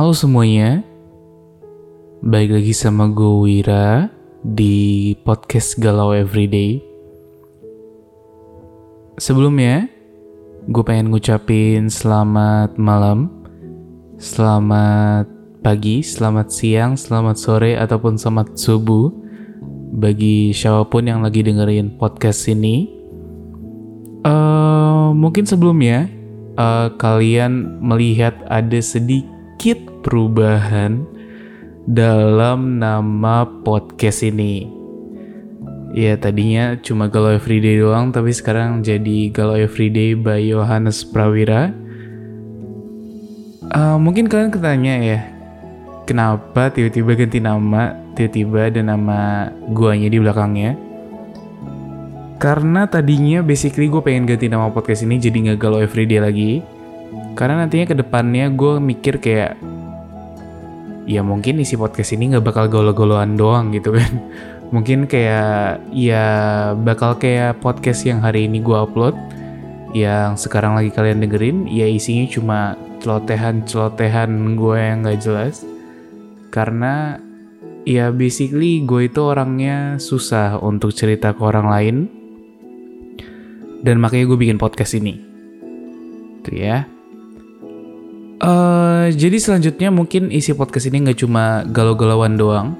Halo semuanya, baik lagi sama gue Wira di podcast Galau Everyday. Sebelumnya, gue pengen ngucapin selamat malam, selamat pagi, selamat siang, selamat sore, ataupun selamat subuh bagi siapa pun yang lagi dengerin podcast ini. Uh, mungkin sebelumnya uh, kalian melihat ada sedikit perubahan dalam nama podcast ini. Ya tadinya cuma Galau Everyday doang, tapi sekarang jadi Galau Everyday by Yohanes Prawira. Uh, mungkin kalian ketanya ya, kenapa tiba-tiba ganti nama, tiba-tiba ada nama guanya di belakangnya? Karena tadinya basically gue pengen ganti nama podcast ini jadi nggak galau everyday lagi. Karena nantinya ke depannya gue mikir kayak ya mungkin isi podcast ini nggak bakal galau-galauan doang gitu kan. mungkin kayak ya bakal kayak podcast yang hari ini gue upload yang sekarang lagi kalian dengerin ya isinya cuma celotehan-celotehan gue yang nggak jelas. Karena ya basically gue itu orangnya susah untuk cerita ke orang lain. Dan makanya gue bikin podcast ini. Tuh ya uh, jadi selanjutnya mungkin isi podcast ini nggak cuma galau-galauan doang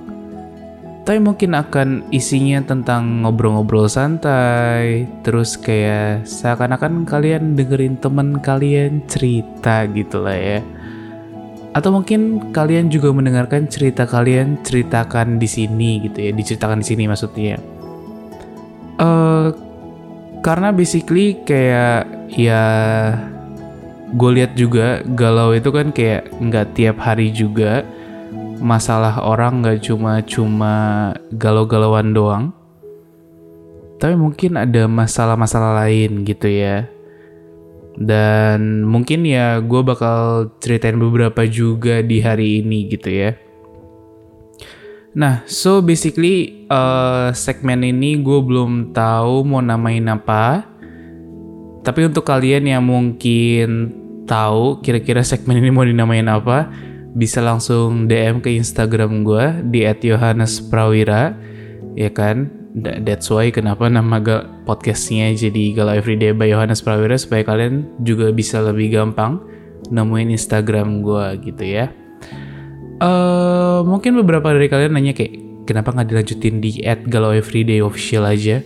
tapi mungkin akan isinya tentang ngobrol-ngobrol santai terus kayak seakan-akan kalian dengerin temen kalian cerita gitu lah ya. Atau mungkin kalian juga mendengarkan cerita kalian ceritakan di sini gitu ya diceritakan di sini maksudnya. Uh, karena basically kayak ya gue lihat juga galau itu kan kayak nggak tiap hari juga masalah orang nggak cuma cuma galau-galauan doang. Tapi mungkin ada masalah-masalah lain gitu ya. Dan mungkin ya gue bakal ceritain beberapa juga di hari ini gitu ya. Nah, so basically uh, segmen ini gue belum tahu mau namain apa. Tapi untuk kalian yang mungkin tahu kira-kira segmen ini mau dinamain apa, bisa langsung DM ke Instagram gue di @yohanesprawira, ya kan? That's why kenapa nama podcastnya jadi Galau Everyday by Yohanes Prawira supaya kalian juga bisa lebih gampang nemuin Instagram gue gitu ya. Uh, mungkin beberapa dari kalian nanya kayak kenapa nggak dilanjutin di galau everyday official aja?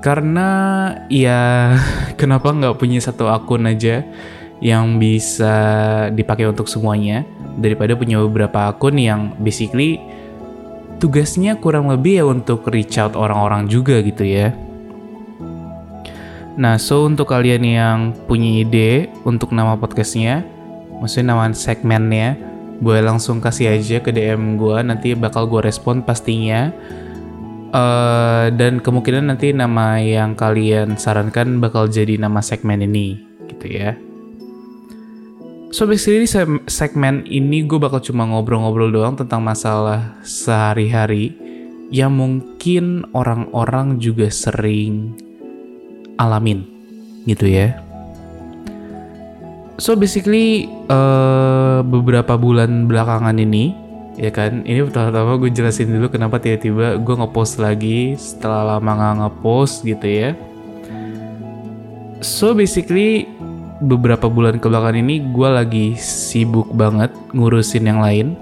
Karena ya kenapa nggak punya satu akun aja yang bisa dipakai untuk semuanya daripada punya beberapa akun yang basically tugasnya kurang lebih ya untuk reach out orang-orang juga gitu ya. Nah, so untuk kalian yang punya ide untuk nama podcastnya, maksudnya nama segmennya, gue langsung kasih aja ke DM gue nanti bakal gue respon pastinya uh, dan kemungkinan nanti nama yang kalian sarankan bakal jadi nama segmen ini gitu ya so basically segmen ini gue bakal cuma ngobrol-ngobrol doang tentang masalah sehari-hari yang mungkin orang-orang juga sering alamin gitu ya So basically uh, beberapa bulan belakangan ini ya kan ini pertama-tama gue jelasin dulu kenapa tiba-tiba gue ngepost lagi setelah lama nggak ngepost gitu ya. So basically beberapa bulan kebelakangan ini gue lagi sibuk banget ngurusin yang lain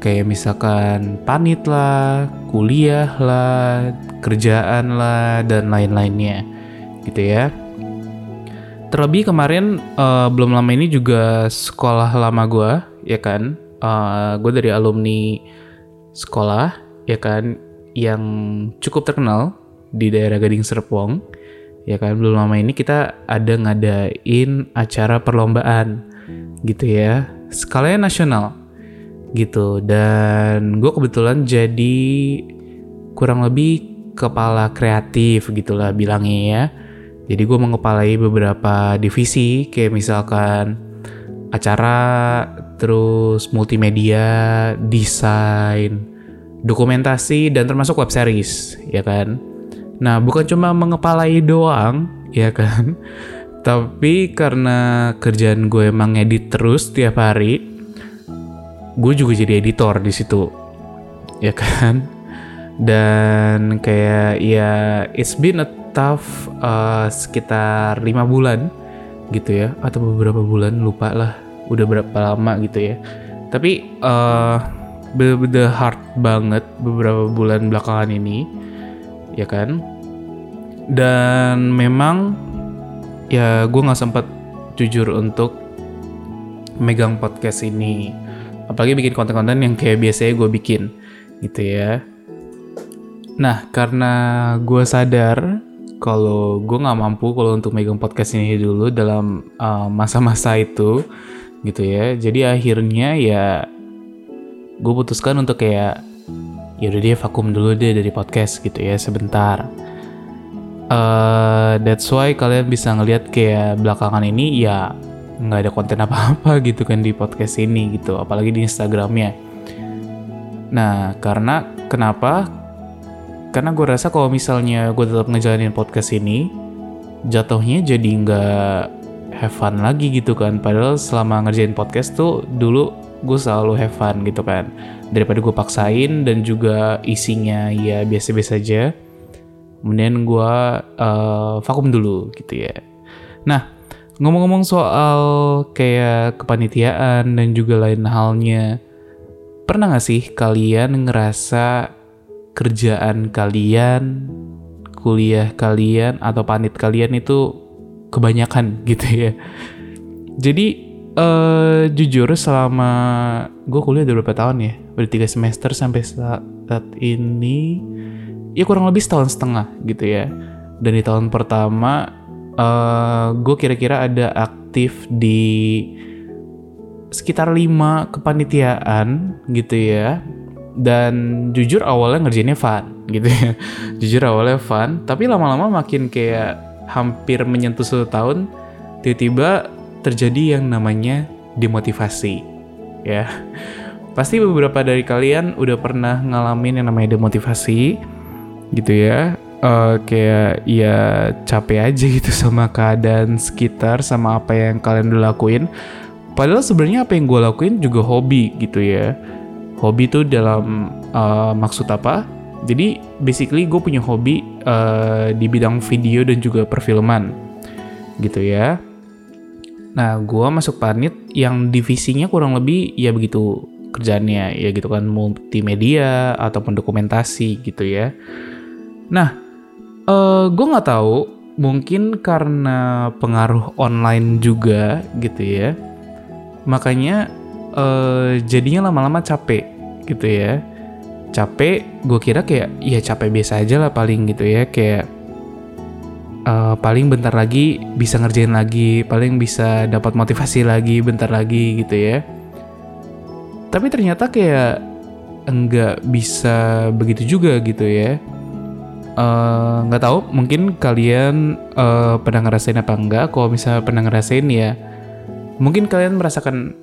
kayak misalkan panit lah, kuliah lah, kerjaan lah dan lain-lainnya gitu ya. Terlebih kemarin uh, belum lama ini juga sekolah lama gue, ya kan? Uh, eh, gue dari alumni sekolah, ya kan, yang cukup terkenal di daerah Gading Serpong, ya kan? Belum lama ini kita ada ngadain acara perlombaan, gitu ya, skalanya nasional, gitu. Dan gue kebetulan jadi kurang lebih kepala kreatif gitulah bilangnya ya jadi gue mengepalai beberapa divisi kayak misalkan acara, terus multimedia, desain, dokumentasi dan termasuk web series, ya kan? Nah, bukan cuma mengepalai doang, ya kan? Tapi karena kerjaan gue emang edit terus tiap hari, gue juga jadi editor di situ ya kan? Dan kayak ya it's been a tough uh, sekitar lima bulan gitu ya atau beberapa bulan lupa lah udah berapa lama gitu ya. Tapi uh, bener-bener hard banget beberapa bulan belakangan ini ya kan? Dan memang ya gue nggak sempat jujur untuk megang podcast ini. Apalagi bikin konten-konten yang kayak biasanya gue bikin gitu ya. Nah karena gue sadar kalau gue nggak mampu kalau untuk megang podcast ini dulu dalam uh, masa-masa uh, itu gitu ya. Jadi akhirnya ya gue putuskan untuk kayak ya udah dia vakum dulu deh dari podcast gitu ya sebentar. Uh, that's why kalian bisa ngelihat kayak belakangan ini ya nggak ada konten apa-apa gitu kan di podcast ini gitu apalagi di Instagramnya. Nah karena kenapa? Karena gue rasa kalau misalnya gue tetap ngejalanin podcast ini jatuhnya jadi nggak have fun lagi gitu kan. Padahal selama ngerjain podcast tuh dulu gue selalu have fun gitu kan daripada gue paksain dan juga isinya ya biasa-biasa aja. Kemudian gue uh, vakum dulu gitu ya. Nah ngomong-ngomong soal kayak kepanitiaan dan juga lain halnya pernah gak sih kalian ngerasa kerjaan kalian kuliah kalian atau panit kalian itu kebanyakan gitu ya? Jadi Uh, jujur selama gue kuliah udah berapa tahun ya? Udah tiga semester sampai saat, ini ya kurang lebih setahun setengah gitu ya. Dan di tahun pertama uh, eh, gue kira-kira ada aktif di sekitar lima kepanitiaan gitu ya. Dan jujur awalnya ngerjainnya fun gitu ya. Jujur awalnya fun tapi lama-lama makin kayak hampir menyentuh satu tahun tiba-tiba terjadi yang namanya demotivasi ya. Pasti beberapa dari kalian udah pernah ngalamin yang namanya demotivasi gitu ya. Uh, kayak ya capek aja gitu sama keadaan sekitar sama apa yang kalian udah lakuin. Padahal sebenarnya apa yang gue lakuin juga hobi gitu ya. Hobi tuh dalam uh, maksud apa? Jadi basically gue punya hobi uh, di bidang video dan juga perfilman gitu ya Nah, gue masuk panit yang divisinya kurang lebih ya begitu kerjaannya ya gitu kan multimedia ataupun dokumentasi gitu ya. Nah, uh, eh, gue nggak tahu mungkin karena pengaruh online juga gitu ya. Makanya uh, jadinya lama-lama capek gitu ya. Capek, gue kira kayak ya capek biasa aja lah paling gitu ya kayak uh, paling bentar lagi bisa ngerjain lagi, paling bisa dapat motivasi lagi bentar lagi gitu ya. Tapi ternyata kayak enggak bisa begitu juga gitu ya. Eh, nggak uh, tahu, mungkin kalian uh, pernah ngerasain apa enggak? Kalau misalnya pernah ngerasain ya, mungkin kalian merasakan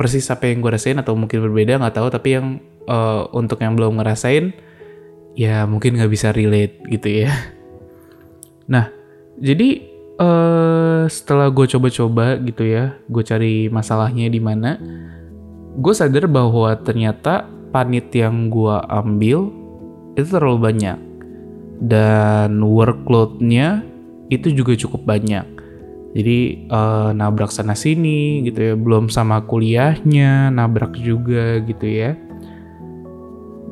persis apa yang gue rasain atau mungkin berbeda nggak tahu. Tapi yang uh, untuk yang belum ngerasain, ya mungkin nggak bisa relate gitu ya. Nah, jadi uh, setelah gue coba-coba gitu ya, gue cari masalahnya di mana, gue sadar bahwa ternyata panit yang gue ambil itu terlalu banyak dan workloadnya itu juga cukup banyak. Jadi uh, nabrak sana sini gitu ya, belum sama kuliahnya nabrak juga gitu ya.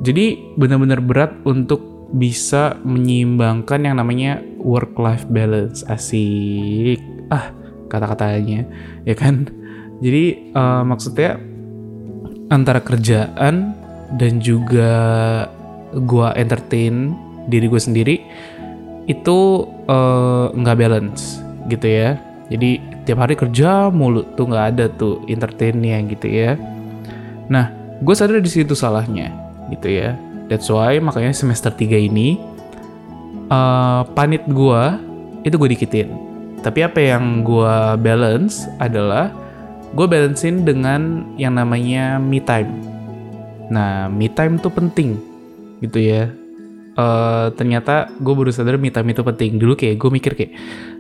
Jadi benar-benar berat untuk bisa menyeimbangkan yang namanya work life balance. Asik. Ah kata-katanya. Ya kan? Jadi uh, maksudnya antara kerjaan dan juga gua entertain diri gue sendiri itu uh, nggak balance gitu ya. Jadi tiap hari kerja mulu tuh nggak ada tuh entertainnya gitu ya. Nah gue sadar di situ salahnya gitu ya That's why makanya semester 3 ini uh, panit gue itu gue dikitin. Tapi apa yang gue balance adalah gue balancein dengan yang namanya me time. Nah, me time tuh penting gitu ya. Uh, ternyata gue baru sadar me time itu penting. Dulu kayak gue mikir kayak,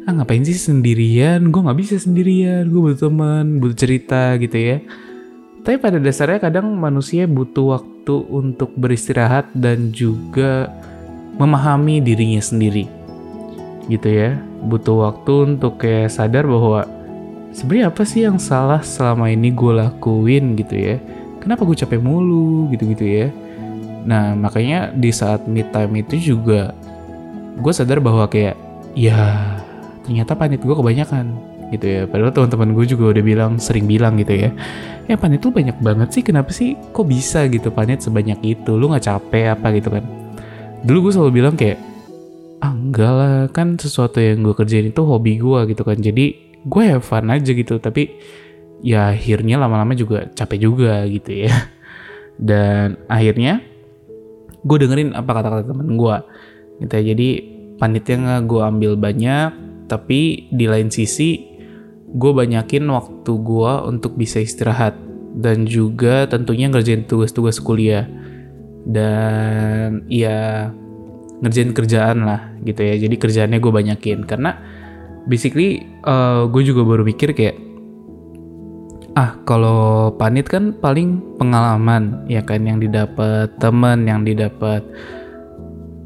ah ngapain sih sendirian? Gue nggak bisa sendirian. Gue butuh teman, butuh cerita gitu ya. Tapi pada dasarnya kadang manusia butuh waktu untuk beristirahat dan juga memahami dirinya sendiri. Gitu ya. Butuh waktu untuk kayak sadar bahwa sebenarnya apa sih yang salah selama ini gue lakuin gitu ya. Kenapa gue capek mulu gitu-gitu ya. Nah makanya di saat mid time itu juga gue sadar bahwa kayak ya ternyata panit gue kebanyakan gitu ya. Padahal teman-teman gue juga udah bilang sering bilang gitu ya ya panit tuh banyak banget sih kenapa sih kok bisa gitu panit sebanyak itu? Lu nggak capek apa gitu kan dulu gue selalu bilang kayak ah enggak lah kan sesuatu yang gue kerjain itu hobi gue gitu kan. Jadi gue have fun aja gitu tapi ya akhirnya lama-lama juga capek juga gitu ya. Dan akhirnya gue dengerin apa kata-kata temen gue gitu ya. Jadi panitia nggak gue ambil banyak tapi di lain sisi gue banyakin waktu gue untuk bisa istirahat. Dan juga tentunya ngerjain tugas-tugas kuliah. Dan ya ngerjain kerjaan lah gitu ya. Jadi kerjaannya gue banyakin. Karena basically uh, gue juga baru mikir kayak ah kalau panit kan paling pengalaman ya kan yang didapat temen yang didapat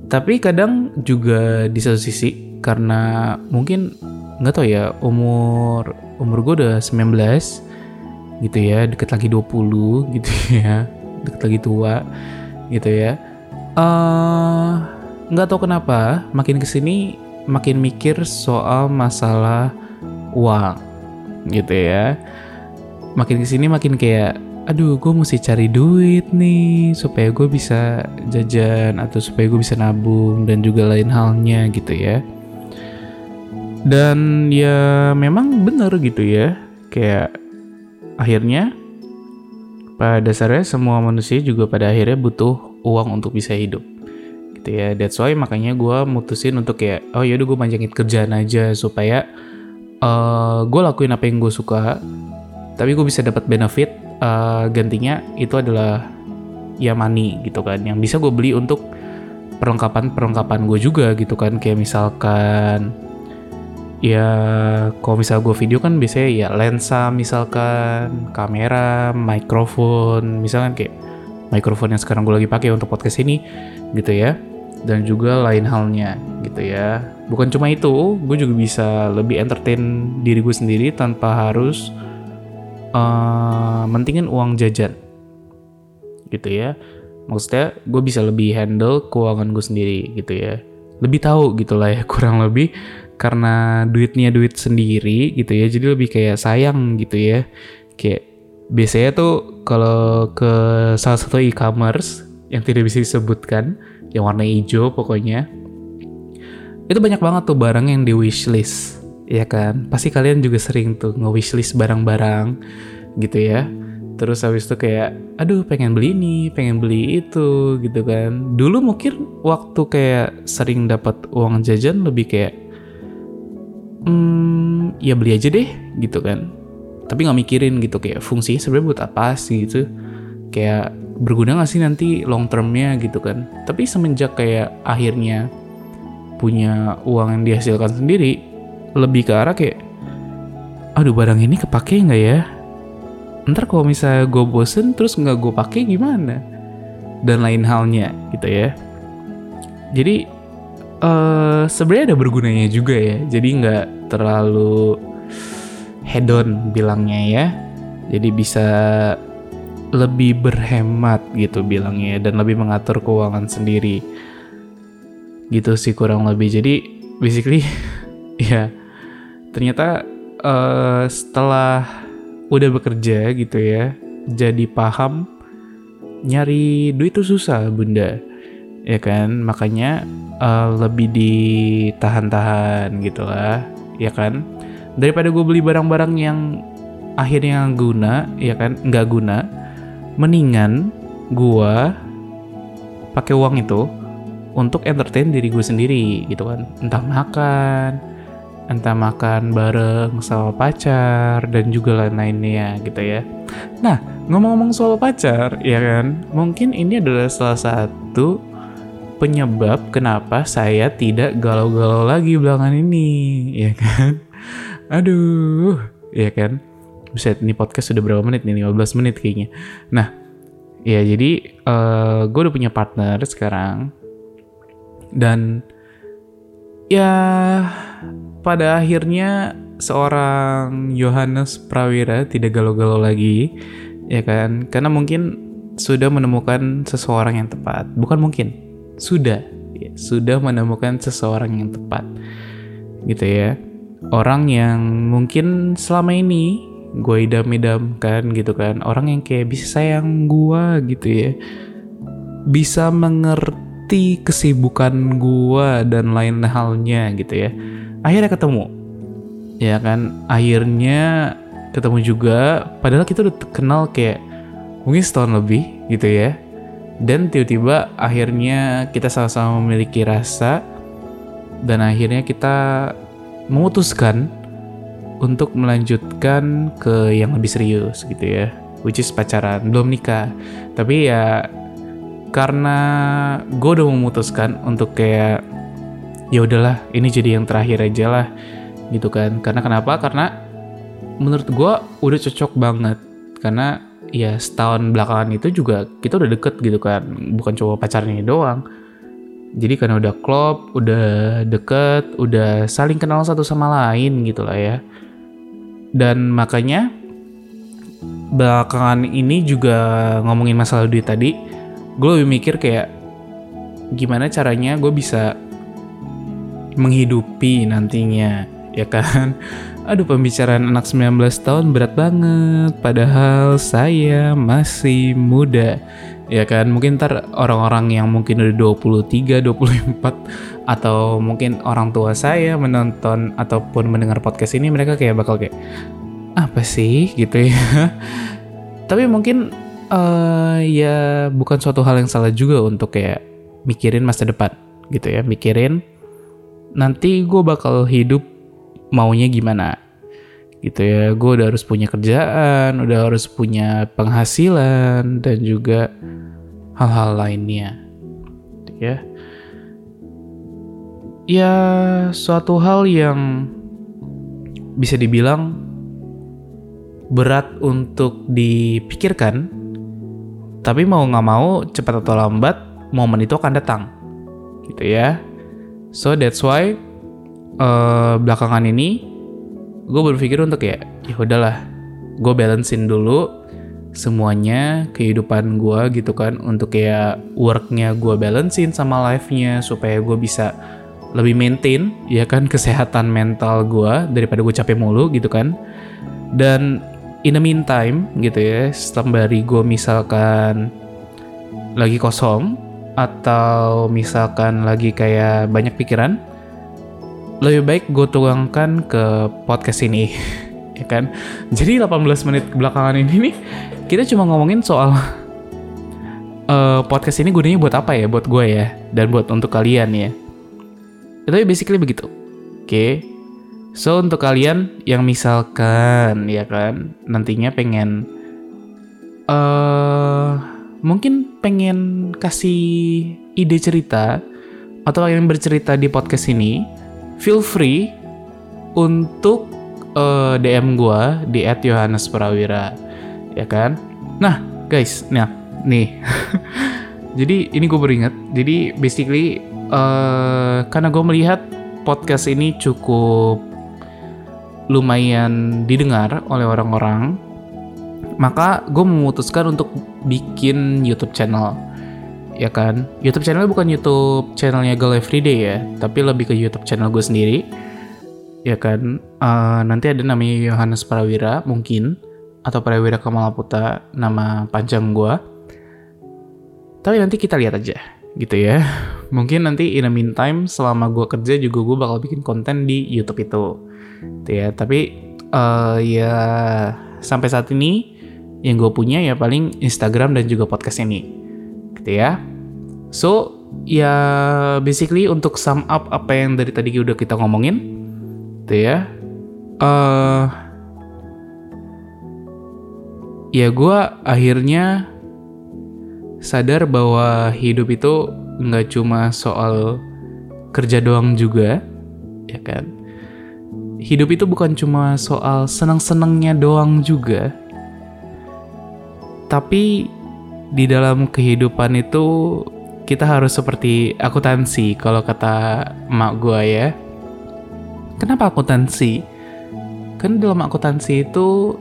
tapi kadang juga di satu sisi karena mungkin nggak tau ya umur umur gue udah 19 gitu ya deket lagi 20 gitu ya deket lagi tua gitu ya. Uh, nggak tahu kenapa makin ke sini makin mikir soal masalah uang gitu ya. Makin ke sini makin kayak aduh gue mesti cari duit nih supaya gue bisa jajan atau supaya gue bisa nabung dan juga lain halnya gitu ya dan ya memang bener gitu ya. Kayak akhirnya pada dasarnya semua manusia juga pada akhirnya butuh uang untuk bisa hidup. Gitu ya that's why makanya gue mutusin untuk kayak oh yaudah gue panjangin kerjaan aja supaya uh, eh, gue lakuin apa yang gue suka tapi gue bisa dapat benefit uh, gantinya itu adalah ya money gitu kan. Yang bisa gue beli untuk perlengkapan perlengkapan gue juga gitu kan. Kayak misalkan ya kalau misal gue video kan biasanya ya lensa misalkan kamera mikrofon misalkan kayak mikrofon yang sekarang gue lagi pakai untuk podcast ini gitu ya. Dan juga lain halnya gitu ya. Bukan cuma itu gue juga bisa lebih entertain diri gue sendiri tanpa harus uh, mentingin uang jajan gitu ya. Maksudnya gue bisa lebih handle keuangan gue sendiri gitu ya lebih tahu gitu lah ya kurang lebih. Karena duitnya duit sendiri gitu ya jadi lebih kayak sayang gitu ya. Kayak biasanya tuh kalau ke salah satu e-commerce yang tidak bisa disebutkan yang warna hijau pokoknya itu banyak banget tuh barang yang di wishlist ya kan? Pasti kalian juga sering tuh nge-wishlist barang-barang gitu ya terus habis itu kayak aduh pengen beli ini pengen beli itu gitu kan. Dulu mungkin waktu kayak sering dapat uang jajan lebih kayak hmm ya beli aja deh gitu kan. Tapi nggak mikirin gitu kayak fungsinya sebenarnya buat apa sih gitu. Kayak berguna gak sih nanti long termnya gitu kan. Tapi semenjak kayak akhirnya punya uang yang dihasilkan sendiri lebih ke arah kayak aduh barang ini kepake nggak ya ntar kalau misalnya gue bosen terus nggak gue pakai gimana? Dan lain halnya gitu ya. Jadi uh, sebenarnya ada bergunanya juga ya. Jadi nggak terlalu hedon bilangnya ya. Jadi bisa lebih berhemat gitu bilangnya dan lebih mengatur keuangan sendiri. Gitu sih kurang lebih. Jadi basically ya ternyata uh, setelah udah bekerja gitu ya jadi paham nyari duit itu susah bunda. Ya kan? Makanya uh, lebih ditahan-tahan gitu lah ya kan? Daripada gue beli barang-barang yang akhirnya guna ya kan? Nggak guna mendingan gua pakai uang itu untuk entertain diri gue sendiri gitu kan. Entah makan entah makan bareng sama pacar dan juga lain-lainnya gitu ya nah ngomong-ngomong soal pacar ya kan mungkin ini adalah salah satu penyebab kenapa saya tidak galau-galau lagi belakangan ini ya kan aduh ya kan Buset, ini podcast sudah berapa menit nih? 15 menit kayaknya. Nah, ya jadi uh, gue udah punya partner sekarang. Dan ya pada akhirnya seorang Yohanes Prawira tidak galau-galau lagi, ya kan? Karena mungkin sudah menemukan seseorang yang tepat. Bukan mungkin, sudah. Ya, sudah menemukan seseorang yang tepat. Gitu ya. Orang yang mungkin selama ini gue idam-idamkan gitu kan orang yang kayak bisa sayang gue gitu ya bisa mengerti kesibukan gue dan lain halnya gitu ya akhirnya ketemu. Ya kan akhirnya ketemu juga. Padahal kita udah kenal kayak mungkin setahun lebih gitu ya. Dan tiba-tiba akhirnya kita sama-sama memiliki rasa dan akhirnya kita memutuskan untuk melanjutkan ke yang lebih serius gitu ya which is pacaran belum nikah. Tapi ya karena gue udah memutuskan untuk kayak ya udahlah ini jadi yang terakhir aja lah gitu kan. Karena kenapa? Karena menurut gue udah cocok banget. Karena ya setahun belakangan itu juga kita udah deket gitu kan. Bukan pacaran ini doang. Jadi karena udah klop, udah deket, udah saling kenal satu sama lain gitu lah ya. Dan makanya belakangan ini juga ngomongin masalah duit tadi, gue lebih mikir kayak gimana caranya gue bisa menghidupi nantinya, ya kan? Aduh pembicaraan anak 19 tahun berat banget, padahal saya masih muda. Ya kan, mungkin ntar orang-orang yang mungkin udah 23, 24 atau mungkin orang tua saya menonton ataupun mendengar podcast ini mereka kayak bakal kayak apa sih gitu ya tapi mungkin uh, ya bukan suatu hal yang salah juga untuk kayak mikirin masa depan gitu ya mikirin nanti gue bakal hidup maunya gimana. Gitu ya gue udah harus punya kerjaan udah harus punya penghasilan dan juga hal-hal lainnya. Ya. Ya suatu hal yang bisa dibilang berat untuk dipikirkan, tapi mau nggak mau cepat atau lambat momen itu akan datang, gitu ya. So that's why uh, belakangan ini gue berpikir untuk ya ya udahlah, gue balancein dulu semuanya kehidupan gue gitu kan untuk kayak worknya gue balancein sama life-nya supaya gue bisa lebih maintain ya kan kesehatan mental gue daripada gue capek mulu gitu kan. Dan in the meantime gitu ya sembari gue misalkan lagi kosong atau misalkan lagi kayak banyak pikiran lebih baik gue tuangkan ke podcast ini ya kan jadi 18 menit belakangan ini nih kita cuma ngomongin soal uh, podcast ini gunanya buat apa ya buat gue ya dan buat untuk kalian ya itu basically begitu. Oke. Okay. So untuk kalian yang misalkan ya kan nantinya pengen uh, mungkin pengen kasih ide cerita atau yang bercerita di podcast ini, feel free untuk uh, eh, DM gue di @yohanes_prawira ya kan. Nah guys, nah nih. jadi ini gue beringat. Jadi basically uh, karena gue melihat podcast ini cukup lumayan didengar oleh orang-orang, maka gue memutuskan untuk bikin YouTube channel. Ya kan, YouTube channelnya bukan YouTube channelnya Girl Everyday ya, tapi lebih ke YouTube channel gue sendiri. Ya kan, uh, nanti ada namanya Yohanes Prawira mungkin, atau Prawira Kamalaputa nama panjang gue. Tapi nanti kita lihat aja gitu ya. Mungkin nanti in the meantime selama gue kerja juga gue bakal bikin konten di YouTube itu. Gitu ya. Tapi uh, ya sampai saat ini yang gue punya ya paling Instagram dan juga podcast ini. Gitu ya. So ya basically untuk sum up apa yang dari tadi udah kita ngomongin. Gitu ya. Uh, ya gue akhirnya sadar bahwa hidup itu nggak cuma soal kerja doang juga, ya kan? hidup itu bukan cuma soal senang-senangnya doang juga. Tapi di dalam kehidupan itu kita harus seperti akuntansi kalau kata emak gua ya. Kenapa akuntansi? Kan dalam akuntansi itu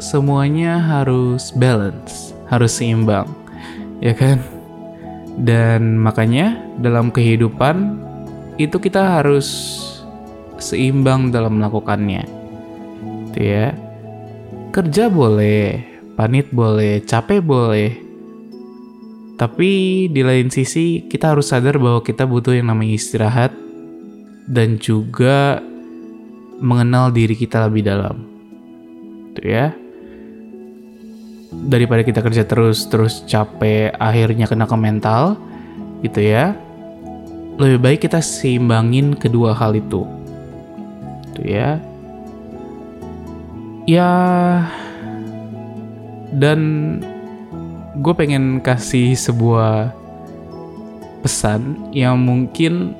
semuanya harus balance, harus seimbang. Ya kan? Dan makanya dalam kehidupan itu kita harus seimbang dalam melakukannya. Itu ya. Kerja boleh, panit boleh, capek boleh. Tapi di lain sisi kita harus sadar bahwa kita butuh yang namanya istirahat dan juga mengenal diri kita lebih dalam. Itu ya. Daripada kita kerja terus terus capek akhirnya kena ke mental gitu ya lebih baik kita seimbangin kedua hal itu. Tuh ya. Ya dan gue pengen kasih sebuah pesan yang mungkin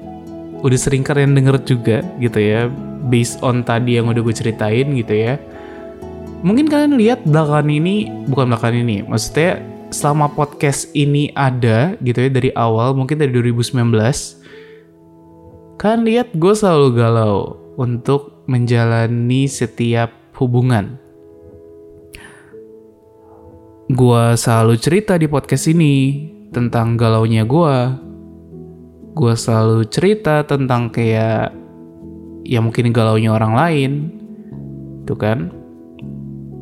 udah sering kalian denger juga gitu ya based on tadi yang udah gue ceritain gitu ya mungkin kalian lihat belakangan ini bukan belakangan ini maksudnya selama podcast ini ada gitu ya dari awal mungkin dari 2019 Kan lihat gue selalu galau untuk menjalani setiap hubungan. Gue selalu cerita di podcast ini tentang galaunya gue. Gue selalu cerita tentang kayak ya mungkin galaunya orang lain. Tuh kan.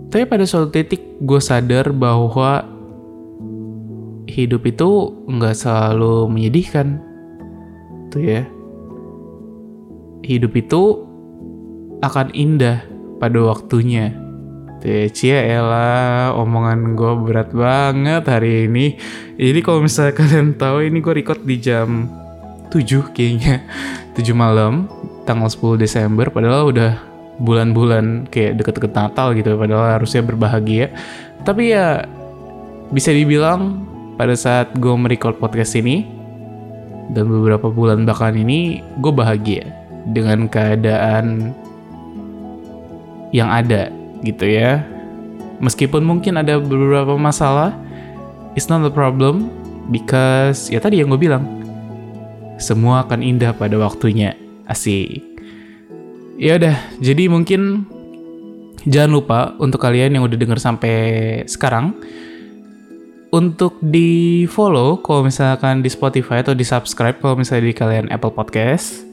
Tapi pada suatu titik gue sadar bahwa hidup itu nggak selalu menyedihkan. Tuh ya hidup itu akan indah pada waktunya. Cia Ella, omongan gue berat banget hari ini. Jadi kalau misalnya kalian tahu ini gue record di jam 7 kayaknya. 7 malam, tanggal 10 Desember. Padahal udah bulan-bulan kayak deket-deket Natal gitu. Padahal harusnya berbahagia. Tapi ya bisa dibilang pada saat gue merecord podcast ini dan beberapa bulan belakangan ini gue bahagia dengan keadaan yang ada gitu ya. Meskipun mungkin ada beberapa masalah, it's not a problem because ya tadi yang gue bilang, semua akan indah pada waktunya. Asik. Ya udah, jadi mungkin jangan lupa untuk kalian yang udah denger sampai sekarang untuk di follow kalau misalkan di Spotify atau di subscribe kalau misalnya di kalian Apple Podcast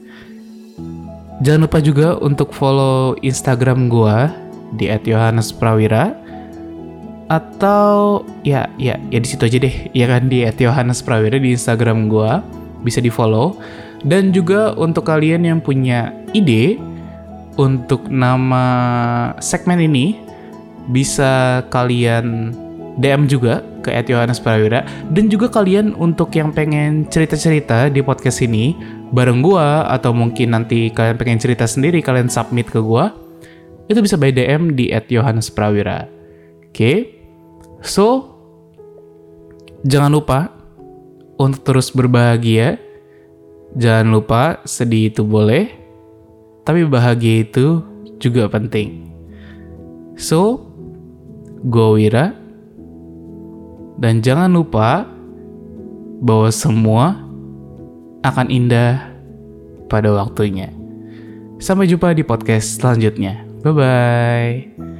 Jangan lupa juga untuk follow Instagram gua di @yohanesprawira atau ya ya ya di situ aja deh. Ya kan di @yohanesprawira di Instagram gua bisa di follow dan juga untuk kalian yang punya ide untuk nama segmen ini bisa kalian DM juga ke @yohanesprawira dan juga kalian untuk yang pengen cerita-cerita di podcast ini bareng gua atau mungkin nanti kalian pengen cerita sendiri kalian submit ke gua itu bisa by DM di @yohanesprawira. Oke. Okay? So jangan lupa untuk terus berbahagia. Jangan lupa sedih itu boleh, tapi bahagia itu juga penting. So, gue Wira, dan jangan lupa bahwa semua akan indah pada waktunya. Sampai jumpa di podcast selanjutnya. Bye bye.